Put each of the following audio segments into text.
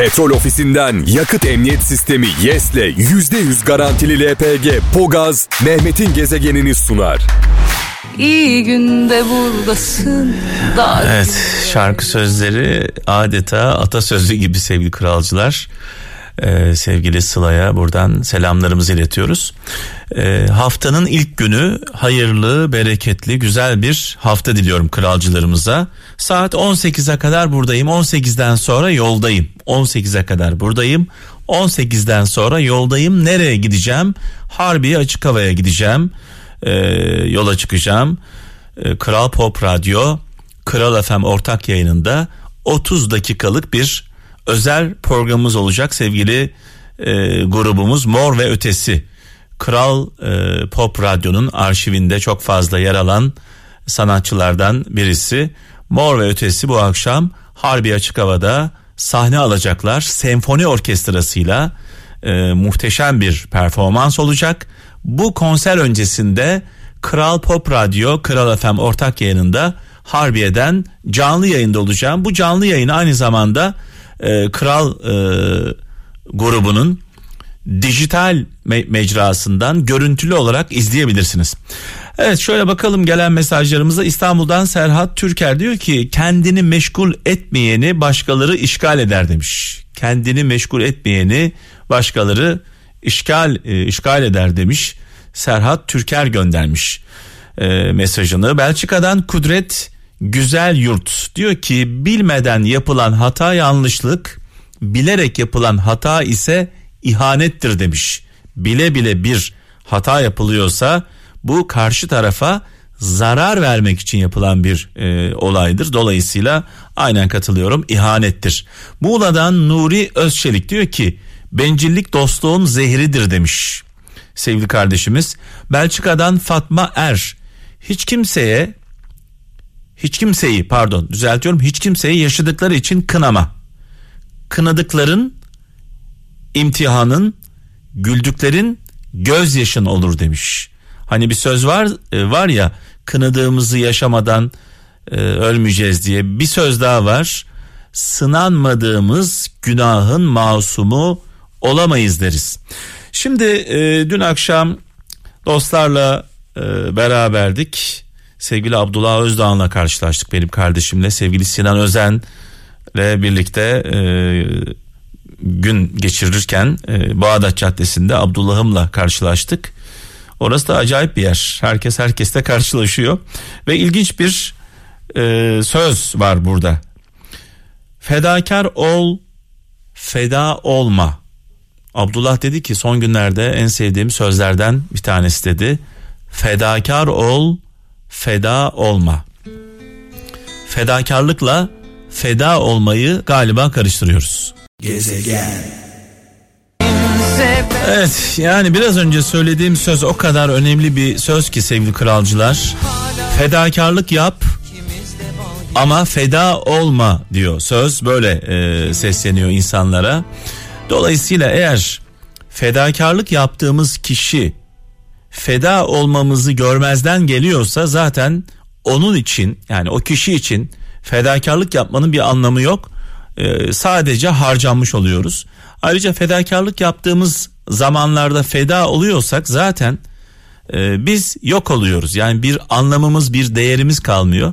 Petrol ofisinden yakıt emniyet sistemi YES'le %100 garantili LPG Pogaz Mehmet'in gezegenini sunar. İyi günde buradasın. Dar Evet şarkı sözleri adeta atasözü gibi sevgili kralcılar. Ee, sevgili Sıla'ya buradan selamlarımızı iletiyoruz. Ee, haftanın ilk günü hayırlı, bereketli, güzel bir hafta diliyorum kralcılarımıza. Saat 18'e kadar buradayım. 18'den sonra yoldayım. 18'e kadar buradayım. 18'den sonra yoldayım. Nereye gideceğim? Harbiye açık havaya gideceğim. Ee, yola çıkacağım. Ee, Kral Pop Radyo, Kral FM ortak yayınında 30 dakikalık bir özel programımız olacak sevgili e, grubumuz Mor ve Ötesi. Kral e, Pop Radyo'nun arşivinde çok fazla yer alan sanatçılardan birisi. Mor ve Ötesi bu akşam Harbi Açık Hava'da sahne alacaklar. Senfoni orkestrasıyla e, muhteşem bir performans olacak. Bu konser öncesinde Kral Pop Radyo, Kral FM ortak yayınında Harbiye'den canlı yayında olacağım. Bu canlı yayını aynı zamanda e, Kral e, grubunun dijital me- mecrasından görüntülü olarak izleyebilirsiniz. Evet şöyle bakalım gelen mesajlarımıza İstanbul'dan Serhat Türker diyor ki kendini meşgul etmeyeni başkaları işgal eder demiş. Kendini meşgul etmeyeni başkaları işgal e, işgal eder demiş. Serhat Türker göndermiş e, mesajını. Belçika'dan Kudret Güzel Yurt diyor ki bilmeden yapılan hata yanlışlık, bilerek yapılan hata ise ihanettir demiş. Bile bile bir hata yapılıyorsa bu karşı tarafa zarar vermek için yapılan bir e, olaydır. Dolayısıyla aynen katılıyorum ihanettir. Muğla'dan Nuri Özçelik diyor ki bencillik dostluğun zehridir demiş sevgili kardeşimiz. Belçika'dan Fatma Er hiç kimseye hiç kimseyi pardon düzeltiyorum hiç kimseyi yaşadıkları için kınama. Kınadıkların imtihanın güldüklerin gözyaşın olur demiş. Hani bir söz var e, var ya kınadığımızı yaşamadan e, ölmeyeceğiz diye bir söz daha var. Sınanmadığımız günahın masumu olamayız deriz. Şimdi e, dün akşam dostlarla e, beraberdik. Sevgili Abdullah Özdağ'la karşılaştık benim kardeşimle. Sevgili Sinan Özen'le birlikte e, gün geçirirken e, Bağdat Caddesi'nde Abdullah'ımla karşılaştık. Orası da acayip bir yer. Herkes herkesle karşılaşıyor. Ve ilginç bir e, söz var burada. Fedakar ol, feda olma. Abdullah dedi ki son günlerde en sevdiğim sözlerden bir tanesi dedi. Fedakar ol, feda olma. Fedakarlıkla feda olmayı galiba karıştırıyoruz. Gezegen. Evet yani biraz önce söylediğim söz o kadar önemli bir söz ki sevgili kralcılar. Fedakarlık yap ama feda olma diyor söz böyle e, sesleniyor insanlara. Dolayısıyla eğer fedakarlık yaptığımız kişi feda olmamızı görmezden geliyorsa zaten onun için yani o kişi için fedakarlık yapmanın bir anlamı yok. Ee, sadece harcanmış oluyoruz. Ayrıca fedakarlık yaptığımız zamanlarda feda oluyorsak zaten e, biz yok oluyoruz. Yani bir anlamımız bir değerimiz kalmıyor.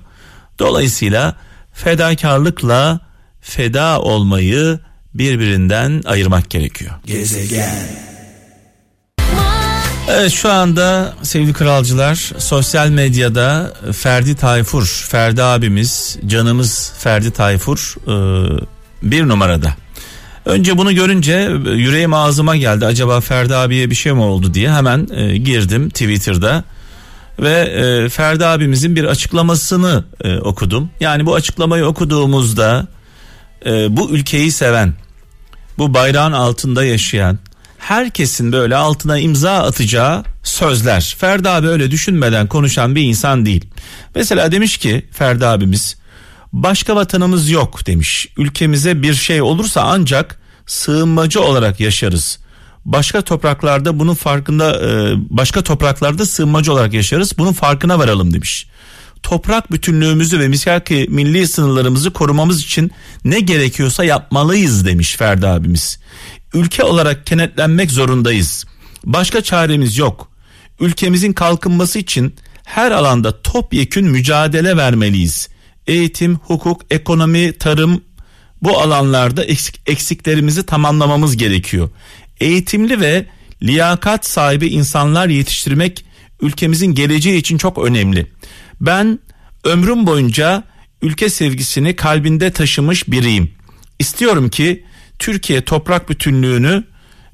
Dolayısıyla fedakarlıkla feda olmayı birbirinden ayırmak gerekiyor. Gezegen. Evet şu anda sevgili kralcılar sosyal medyada Ferdi Tayfur, Ferdi abimiz, canımız Ferdi Tayfur e, bir numarada. Önce bunu görünce yüreğim ağzıma geldi. Acaba Ferdi abiye bir şey mi oldu diye hemen e, girdim Twitter'da ve e, Ferdi abimizin bir açıklamasını e, okudum. Yani bu açıklamayı okuduğumuzda e, bu ülkeyi seven, bu bayrağın altında yaşayan, herkesin böyle altına imza atacağı sözler. Ferdi abi öyle düşünmeden konuşan bir insan değil. Mesela demiş ki Ferdi abimiz başka vatanımız yok demiş. Ülkemize bir şey olursa ancak sığınmacı olarak yaşarız. Başka topraklarda bunun farkında e, başka topraklarda sığınmacı olarak yaşarız. Bunun farkına varalım demiş. toprak bütünlüğümüzü ve misyaki milli sınırlarımızı korumamız için ne gerekiyorsa yapmalıyız demiş Ferdi abimiz. Ülke olarak kenetlenmek zorundayız. Başka çaremiz yok. Ülkemizin kalkınması için her alanda topyekün mücadele vermeliyiz. Eğitim, hukuk, ekonomi, tarım bu alanlarda eksik, eksiklerimizi tamamlamamız gerekiyor. Eğitimli ve liyakat sahibi insanlar yetiştirmek ülkemizin geleceği için çok önemli. Ben ömrüm boyunca ülke sevgisini kalbinde taşımış biriyim. İstiyorum ki Türkiye toprak bütünlüğünü,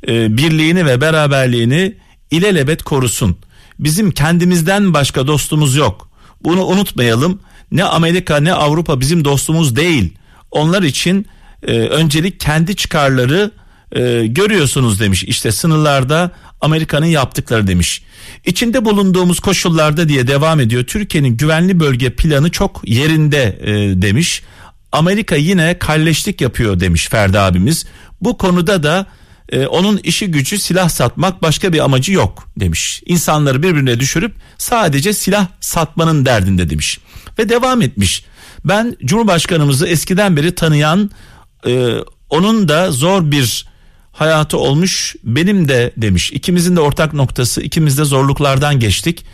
e, birliğini ve beraberliğini ilelebet korusun. Bizim kendimizden başka dostumuz yok. Bunu unutmayalım. Ne Amerika ne Avrupa bizim dostumuz değil. Onlar için e, öncelik kendi çıkarları e, görüyorsunuz demiş. İşte sınırlarda Amerika'nın yaptıkları demiş. İçinde bulunduğumuz koşullarda diye devam ediyor. Türkiye'nin güvenli bölge planı çok yerinde e, demiş. Amerika yine kalleşlik yapıyor demiş Ferdi abimiz. Bu konuda da e, onun işi gücü silah satmak başka bir amacı yok demiş. İnsanları birbirine düşürüp sadece silah satmanın derdinde demiş. Ve devam etmiş. Ben Cumhurbaşkanımızı eskiden beri tanıyan e, onun da zor bir hayatı olmuş benim de demiş. İkimizin de ortak noktası ikimiz de zorluklardan geçtik.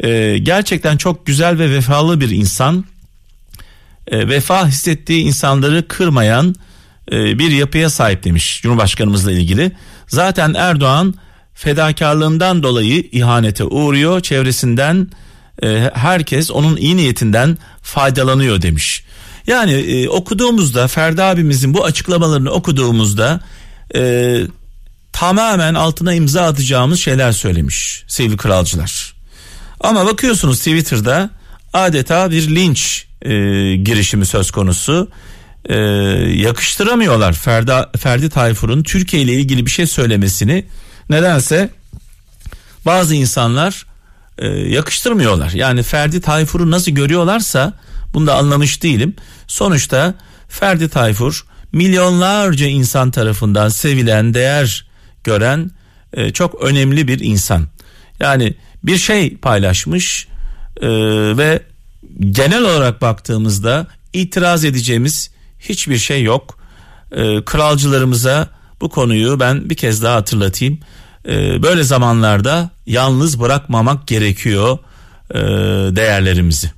E, gerçekten çok güzel ve vefalı bir insan. E, vefa hissettiği insanları kırmayan e, bir yapıya sahip demiş Cumhurbaşkanımızla ilgili. Zaten Erdoğan fedakarlığından dolayı ihanete uğruyor. Çevresinden e, herkes onun iyi niyetinden faydalanıyor demiş. Yani e, okuduğumuzda Ferdi abimizin bu açıklamalarını okuduğumuzda e, tamamen altına imza atacağımız şeyler söylemiş sevgili kralcılar. Ama bakıyorsunuz Twitter'da adeta bir linç e, girişimi söz konusu. E, yakıştıramıyorlar Ferdi, Ferdi Tayfur'un Türkiye ile ilgili bir şey söylemesini. Nedense bazı insanlar e, yakıştırmıyorlar. Yani Ferdi Tayfur'u nasıl görüyorlarsa bunu da anlamış değilim. Sonuçta Ferdi Tayfur milyonlarca insan tarafından sevilen, değer gören e, çok önemli bir insan. Yani bir şey paylaşmış e, ve genel olarak baktığımızda itiraz edeceğimiz hiçbir şey yok. E, kralcılarımıza bu konuyu ben bir kez daha hatırlatayım. E, böyle zamanlarda yalnız bırakmamak gerekiyor e, değerlerimizi.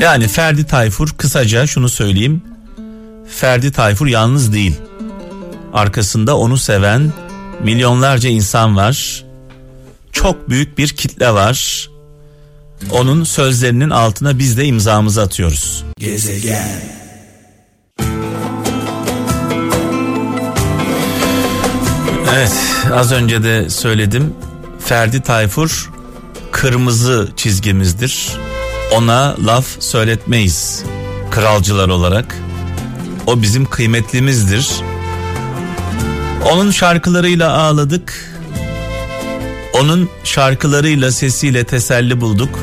Yani Ferdi Tayfur kısaca şunu söyleyeyim. Ferdi Tayfur yalnız değil. Arkasında onu seven milyonlarca insan var. Çok büyük bir kitle var. Onun sözlerinin altına biz de imzamızı atıyoruz. Gezegen. Evet az önce de söyledim. Ferdi Tayfur kırmızı çizgimizdir. Ona laf söyletmeyiz kralcılar olarak. O bizim kıymetlimizdir. Onun şarkılarıyla ağladık. Onun şarkılarıyla sesiyle teselli bulduk.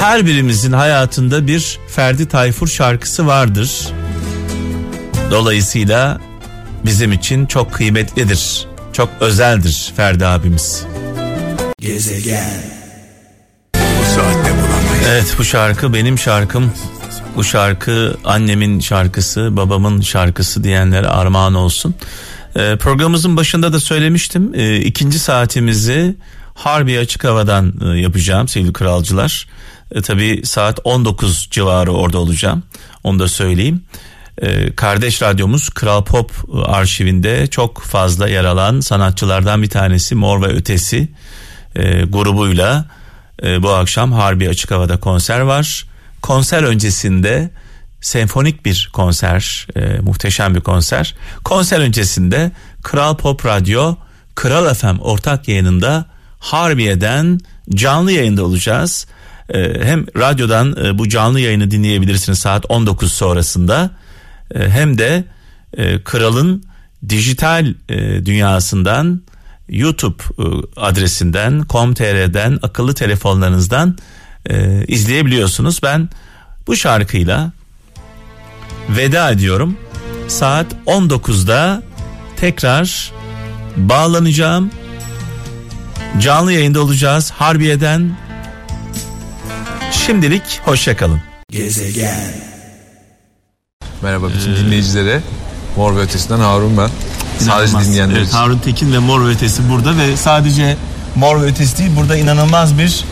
Her birimizin hayatında bir Ferdi Tayfur şarkısı vardır. Dolayısıyla bizim için çok kıymetlidir. Çok özeldir Ferdi abimiz. Gezegen. Evet bu şarkı benim şarkım. Bu şarkı annemin şarkısı, babamın şarkısı diyenlere armağan olsun. Ee, programımızın başında da söylemiştim. Ee, ikinci saatimizi Harbi Açık Hava'dan e, yapacağım sevgili kralcılar. E, tabii saat 19 civarı orada olacağım. Onu da söyleyeyim. E, kardeş radyomuz Kral Pop arşivinde çok fazla yer alan sanatçılardan bir tanesi Mor ve Ötesi e, grubuyla e, bu akşam Harbi Açık Hava'da konser var. Konser öncesinde senfonik bir konser, e, muhteşem bir konser. Konser öncesinde Kral Pop Radyo, Kral FM ortak yayınında Harbiye'den canlı yayında olacağız. E, hem radyodan e, bu canlı yayını dinleyebilirsiniz saat 19 sonrasında. E, hem de e, Kral'ın dijital e, dünyasından YouTube e, adresinden, com.tr'den, akıllı telefonlarınızdan e, izleyebiliyorsunuz. Ben bu şarkıyla veda ediyorum. Saat 19'da tekrar bağlanacağım Canlı yayında olacağız Harbiye'den. Şimdilik hoşçakalın. Gezegen. Merhaba bütün dinleyicilere. Mor ve Ötesi'nden Harun ben. Sadece İnanılmaz. dinleyenler Evet, için. Harun Tekin ve Mor ve Ötesi burada ve sadece Mor ve Ötesi değil burada inanılmaz bir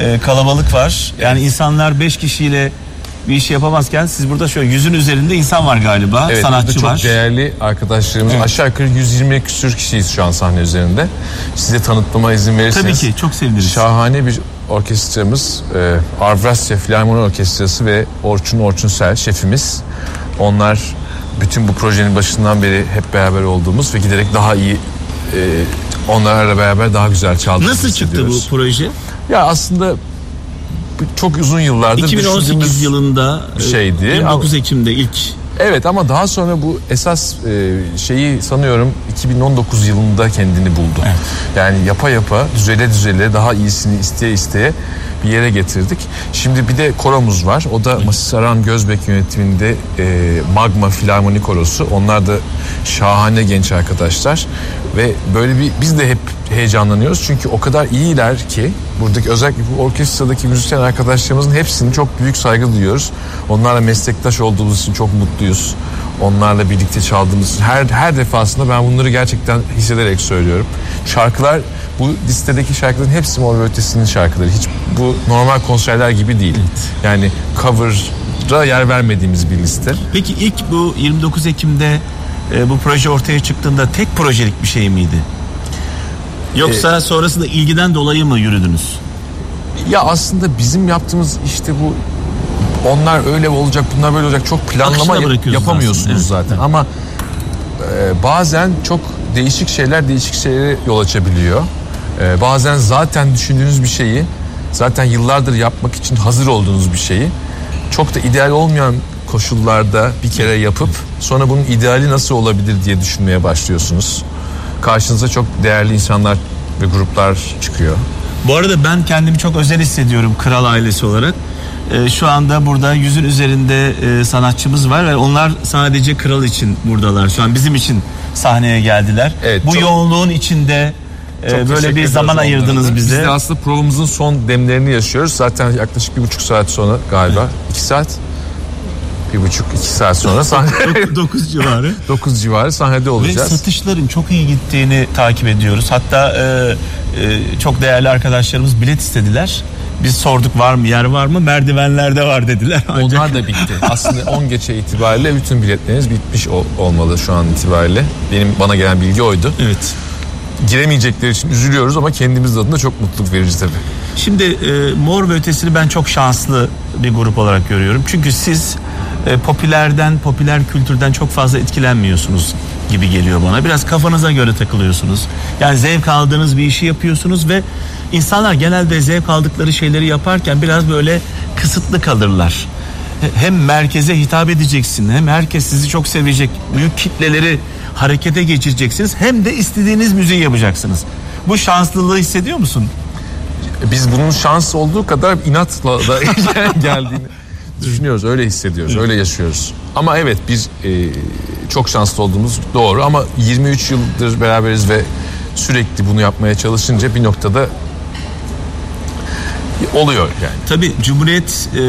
e, kalabalık var. Yani insanlar 5 kişiyle bir iş yapamazken siz burada şöyle yüzün üzerinde insan var galiba. Evet, sanatçı çok var. değerli arkadaşlarımız. Evet. Aşağı yukarı 120 küsür kişiyiz şu an sahne üzerinde. Size tanıtmama izin verirseniz. Tabii ki çok seviniriz. Şahane bir orkestramız. E, Arvrasya Filarmoni Orkestrası ve Orçun Orçunsel şefimiz. Onlar bütün bu projenin başından beri hep beraber olduğumuz ve giderek daha iyi e, onlarla beraber daha güzel çaldığımızı Nasıl çıktı bu proje? Ya aslında çok uzun yıllardır 2018 düşündüğümüz- yılında e, şeydi 29 Ekim'de ilk Evet ama daha sonra bu esas e, şeyi sanıyorum 2019 yılında kendini buldu. Yani yapa yapa düzele düzele daha iyisini isteye isteye bir yere getirdik. Şimdi bir de koromuz var. O da Masis Aran Gözbek yönetiminde e, Magma Filarmoni Korosu. Onlar da şahane genç arkadaşlar. Ve böyle bir biz de hep heyecanlanıyoruz. Çünkü o kadar iyiler ki buradaki özellikle bu orkestradaki müzisyen arkadaşlarımızın hepsini çok büyük saygı duyuyoruz. Onlarla meslektaş olduğumuz için çok mutluyuz. Onlarla birlikte çaldığımız her her defasında ben bunları gerçekten hissederek söylüyorum. Şarkılar bu listedeki şarkıların hepsi Mor ve Ötesi'nin şarkıları. Hiç bu normal konserler gibi değil. Yani cover'a yer vermediğimiz bir liste. Peki ilk bu 29 Ekim'de e, bu proje ortaya çıktığında tek projelik bir şey miydi? Yoksa E, sonrasında ilgiden dolayı mı yürüdünüz? Ya aslında bizim yaptığımız işte bu onlar öyle olacak bunlar böyle olacak çok planlama yapamıyorsunuz aslında, evet. zaten ama e, bazen çok değişik şeyler değişik şeylere yol açabiliyor. E, bazen zaten düşündüğünüz bir şeyi zaten yıllardır yapmak için hazır olduğunuz bir şeyi çok da ideal olmayan koşullarda bir kere yapıp sonra bunun ideali nasıl olabilir diye düşünmeye başlıyorsunuz. Karşınıza çok değerli insanlar ve gruplar çıkıyor. Bu arada ben kendimi çok özel hissediyorum kral ailesi olarak. Ee, şu anda burada yüzün üzerinde e, sanatçımız var ve onlar sadece kral için buradalar. Şu an bizim için sahneye geldiler. Evet, Bu çok- yoğunluğun içinde e, Çok böyle bir zaman ayırdınız da. bize. Biz de aslında provamızın son demlerini yaşıyoruz. Zaten yaklaşık bir buçuk saat sonra galiba. iki saat. Bir buçuk iki saat sonra sahne 9 civarı. 9 civarı sahnede Ve olacağız. satışların çok iyi gittiğini takip ediyoruz. Hatta e, e, çok değerli arkadaşlarımız bilet istediler. Biz sorduk var mı yer var mı merdivenlerde var dediler. Ancak Onlar da bitti. Aslında 10 geçe itibariyle bütün biletleriniz bitmiş ol- olmalı şu an itibariyle. Benim bana gelen bilgi oydu. Evet. Giremeyecekleri için üzülüyoruz ama kendimiz adına çok mutluluk verici tabii. Şimdi e, Mor ve Ötesi'ni ben çok şanslı bir grup olarak görüyorum. Çünkü siz e, popülerden, popüler kültürden çok fazla etkilenmiyorsunuz gibi geliyor bana. Biraz kafanıza göre takılıyorsunuz. Yani zevk aldığınız bir işi yapıyorsunuz ve insanlar genelde zevk aldıkları şeyleri yaparken biraz böyle kısıtlı kalırlar. He- Hem merkeze hitap edeceksin hem herkes sizi çok sevecek. Büyük kitleleri harekete geçireceksiniz hem de istediğiniz müziği yapacaksınız. Bu şanslılığı hissediyor musun? Biz bunun şans olduğu kadar inatla da geldiğini düşünüyoruz. Öyle hissediyoruz. Öyle yaşıyoruz. Ama evet biz e, çok şanslı olduğumuz doğru ama 23 yıldır beraberiz ve sürekli bunu yapmaya çalışınca bir noktada oluyor yani. Tabii Cumhuriyet e,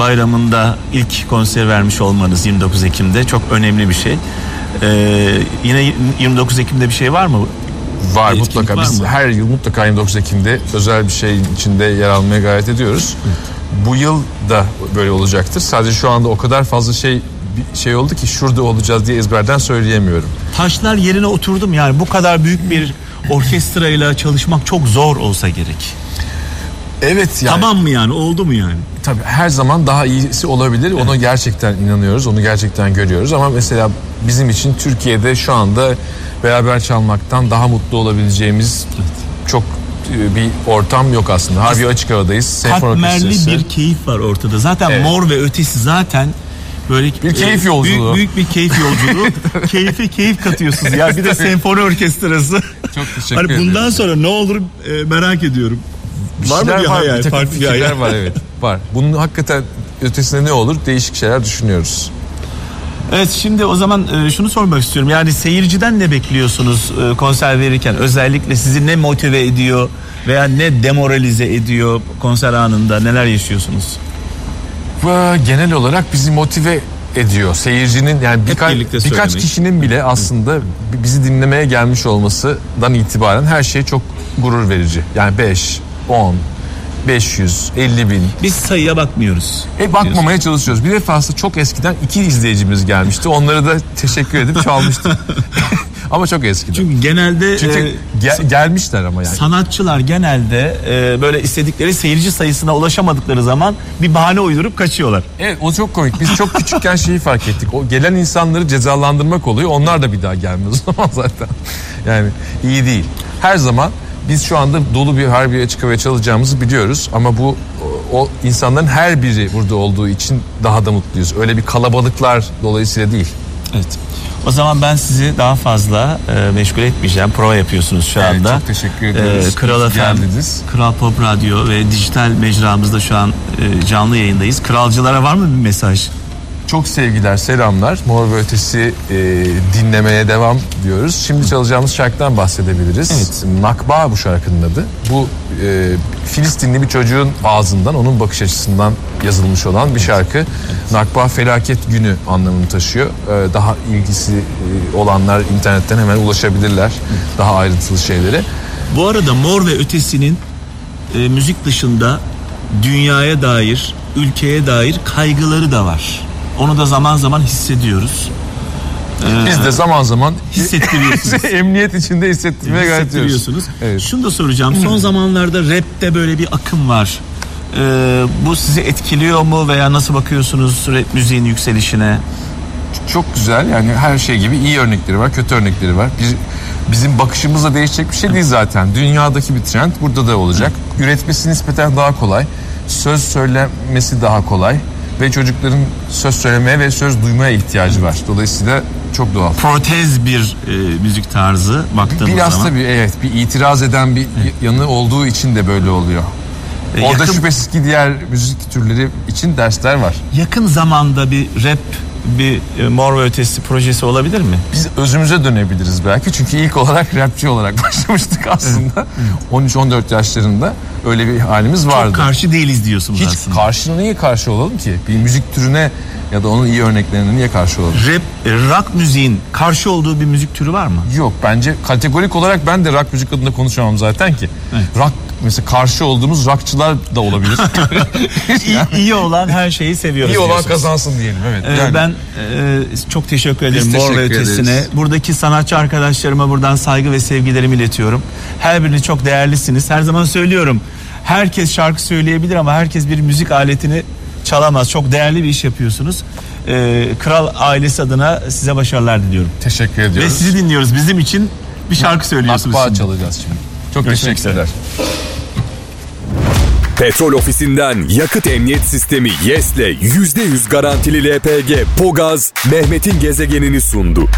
Bayramı'nda ilk konser vermiş olmanız 29 Ekim'de çok önemli bir şey. E, yine 29 Ekim'de bir şey var mı? Var Bir mutlaka. etkinlik var Biz mı? her yıl mutlaka 29 Ekim'de özel bir şeyin içinde yer almaya gayret ediyoruz. Bu yıl da böyle olacaktır. Sadece şu anda o kadar fazla şey şey oldu ki şurada olacağız diye ezberden söyleyemiyorum. Taşlar yerine oturdum yani bu kadar büyük bir orkestrayla çalışmak çok zor olsa gerek. Evet yani Tamam mı yani oldu mu yani? tabii her zaman daha iyisi olabilir. Ona gerçekten inanıyoruz. Onu gerçekten görüyoruz ama mesela bizim için Türkiye'de şu anda beraber çalmaktan daha mutlu olabileceğimiz çok e, bir ortam yok aslında. Harbi açık havadayız. Senfoni Katmerli bir keyif var ortada. Zaten Evet. mor ve ötesi zaten böyle Bir keyif e, yolculuğu. Büyük, büyük bir keyif yolculuğu. Keyfi keyif katıyorsunuz. Ya bir de senfoni orkestrası. Çok teşekkür Hani bundan ederim. sonra ne olur e, merak ediyorum. Var mı bir hayal? bir takım farklı bir fikirler var evet. Var. Bunun hakikaten ötesinde ne olur? Değişik şeyler düşünüyoruz. Evet şimdi o zaman e, şunu sormak istiyorum. Yani seyirciden ne bekliyorsunuz e, konser verirken? Özellikle sizi ne motive ediyor veya ne demoralize ediyor konser anında? Neler yaşıyorsunuz? Genel olarak bizi motive ediyor. Seyircinin yani birkaç, birlikte birkaç söylemek. kişinin bile aslında bizi dinlemeye gelmiş olmasından itibaren her şey çok gurur verici. Yani 5, 10, 500, 50 bin. Biz sayıya bakmıyoruz. E bakmamaya çalışıyoruz. Bir defasında çok eskiden iki izleyicimiz gelmişti. Onlara da teşekkür edip çalmıştım. ama çok eskiden. Çünkü, Çünkü genelde e, gel- gelmişler ama yani. sanatçılar genelde e, böyle istedikleri seyirci sayısına ulaşamadıkları zaman bir bahane uydurup kaçıyorlar. Evet o çok komik. Biz çok küçükken şeyi fark ettik. O gelen insanları cezalandırmak oluyor. Onlar da bir daha gelmez o zaman zaten. Yani iyi değil. Her zaman biz şu anda dolu bir harbiye açık havaya çalacağımızı biliyoruz. Ama bu o, insanların her biri burada olduğu için daha da mutluyuz. Öyle bir kalabalıklar dolayısıyla değil. Evet. O zaman ben sizi daha fazla e, meşgul etmeyeceğim. Prova yapıyorsunuz şu Evet, anda. çok teşekkür ediyoruz. E, Kral FM, geldiniz. Kral Pop Radyo ve dijital mecramızda şu an e, canlı yayındayız. Kralcılara var mı bir mesaj? Çok sevgiler, selamlar. Mor ve Ötesi e, dinlemeye devam diyoruz. Şimdi çalacağımız şarkıdan bahsedebiliriz. Evet. Nakba bu şarkının adı. Bu e, Filistinli bir çocuğun ağzından, onun bakış açısından yazılmış olan bir şarkı. Nakba felaket günü anlamını taşıyor. E, daha ilgisi e, olanlar internetten hemen ulaşabilirler. Daha ayrıntılı şeylere. Bu arada Mor ve Ötesi'nin e, müzik dışında dünyaya dair, ülkeye dair kaygıları da var. Onu da zaman zaman hissediyoruz. Biz de zaman zaman Hissettiriyorsunuz. emniyet içinde hissettirmeye gayret. Evet. Şunu da soracağım. Son zamanlarda rapte böyle bir akım var. Ee, bu sizi etkiliyor mu veya nasıl bakıyorsunuz rap müziğin yükselişine? çok güzel yani her şey gibi iyi örnekleri var kötü örnekleri var. Bir, bizim bakışımızla değişecek bir şey değil zaten. Dünyadaki bir trend burada da olacak. Üretmesi nispeten daha kolay. Söz söylemesi daha kolay. Ve çocukların söz söylemeye ve söz duymaya ihtiyacı var. Dolayısıyla çok doğal. Protez bir e, müzik tarzı baktığımız Biraz zaman. tabii evet bir itiraz eden bir yanı olduğu için de böyle oluyor. E, Orada yakın, şüphesiz ki diğer müzik türleri için dersler var. yakın zamanda bir rap bir e, Mor ve Ötesi projesi olabilir mi? Biz özümüze dönebiliriz belki. Çünkü ilk olarak rapçi olarak başlamıştık aslında. 13-14 yaşlarında öyle bir halimiz vardı. Çok karşı değiliz diyorsunuz Hiç aslında. karşına niye karşı olalım ki? Bir müzik türüne ya da onun iyi örneklerine niye karşı olalım? Rap, e, rock müziğin karşı olduğu bir müzik türü var mı? Yok bence kategorik olarak ben de rock müzik adına konuşamam zaten ki. Evet. Rock mesela karşı olduğumuz rockçılar da olabilir. İyi, iyi olan her şeyi seviyoruz İyi olan diyorsunuz. kazansın diyelim evet. Ee, Yani Ben e, çok teşekkür ederim Biz Mor ve Ötesi'ne. ederiz. Buradaki sanatçı arkadaşlarıma buradan saygı ve sevgilerimi iletiyorum. Her biriniz çok değerlisiniz. Her zaman söylüyorum. Herkes şarkı söyleyebilir ama herkes bir müzik aletini çalamaz. Çok değerli bir iş yapıyorsunuz. Ee, Kral ailesi adına size başarılar diliyorum. teşekkür Ve ediyoruz. sizi dinliyoruz. Bizim için bir şarkı söylüyorsunuz. Akbağ şimdi. çalacağız şimdi. Çok Görüşmek teşekkürler. Petrol ofisinden yakıt emniyet sistemi YES'le %100 garantili LPG Pogaz Mehmet'in gezegenini sundu.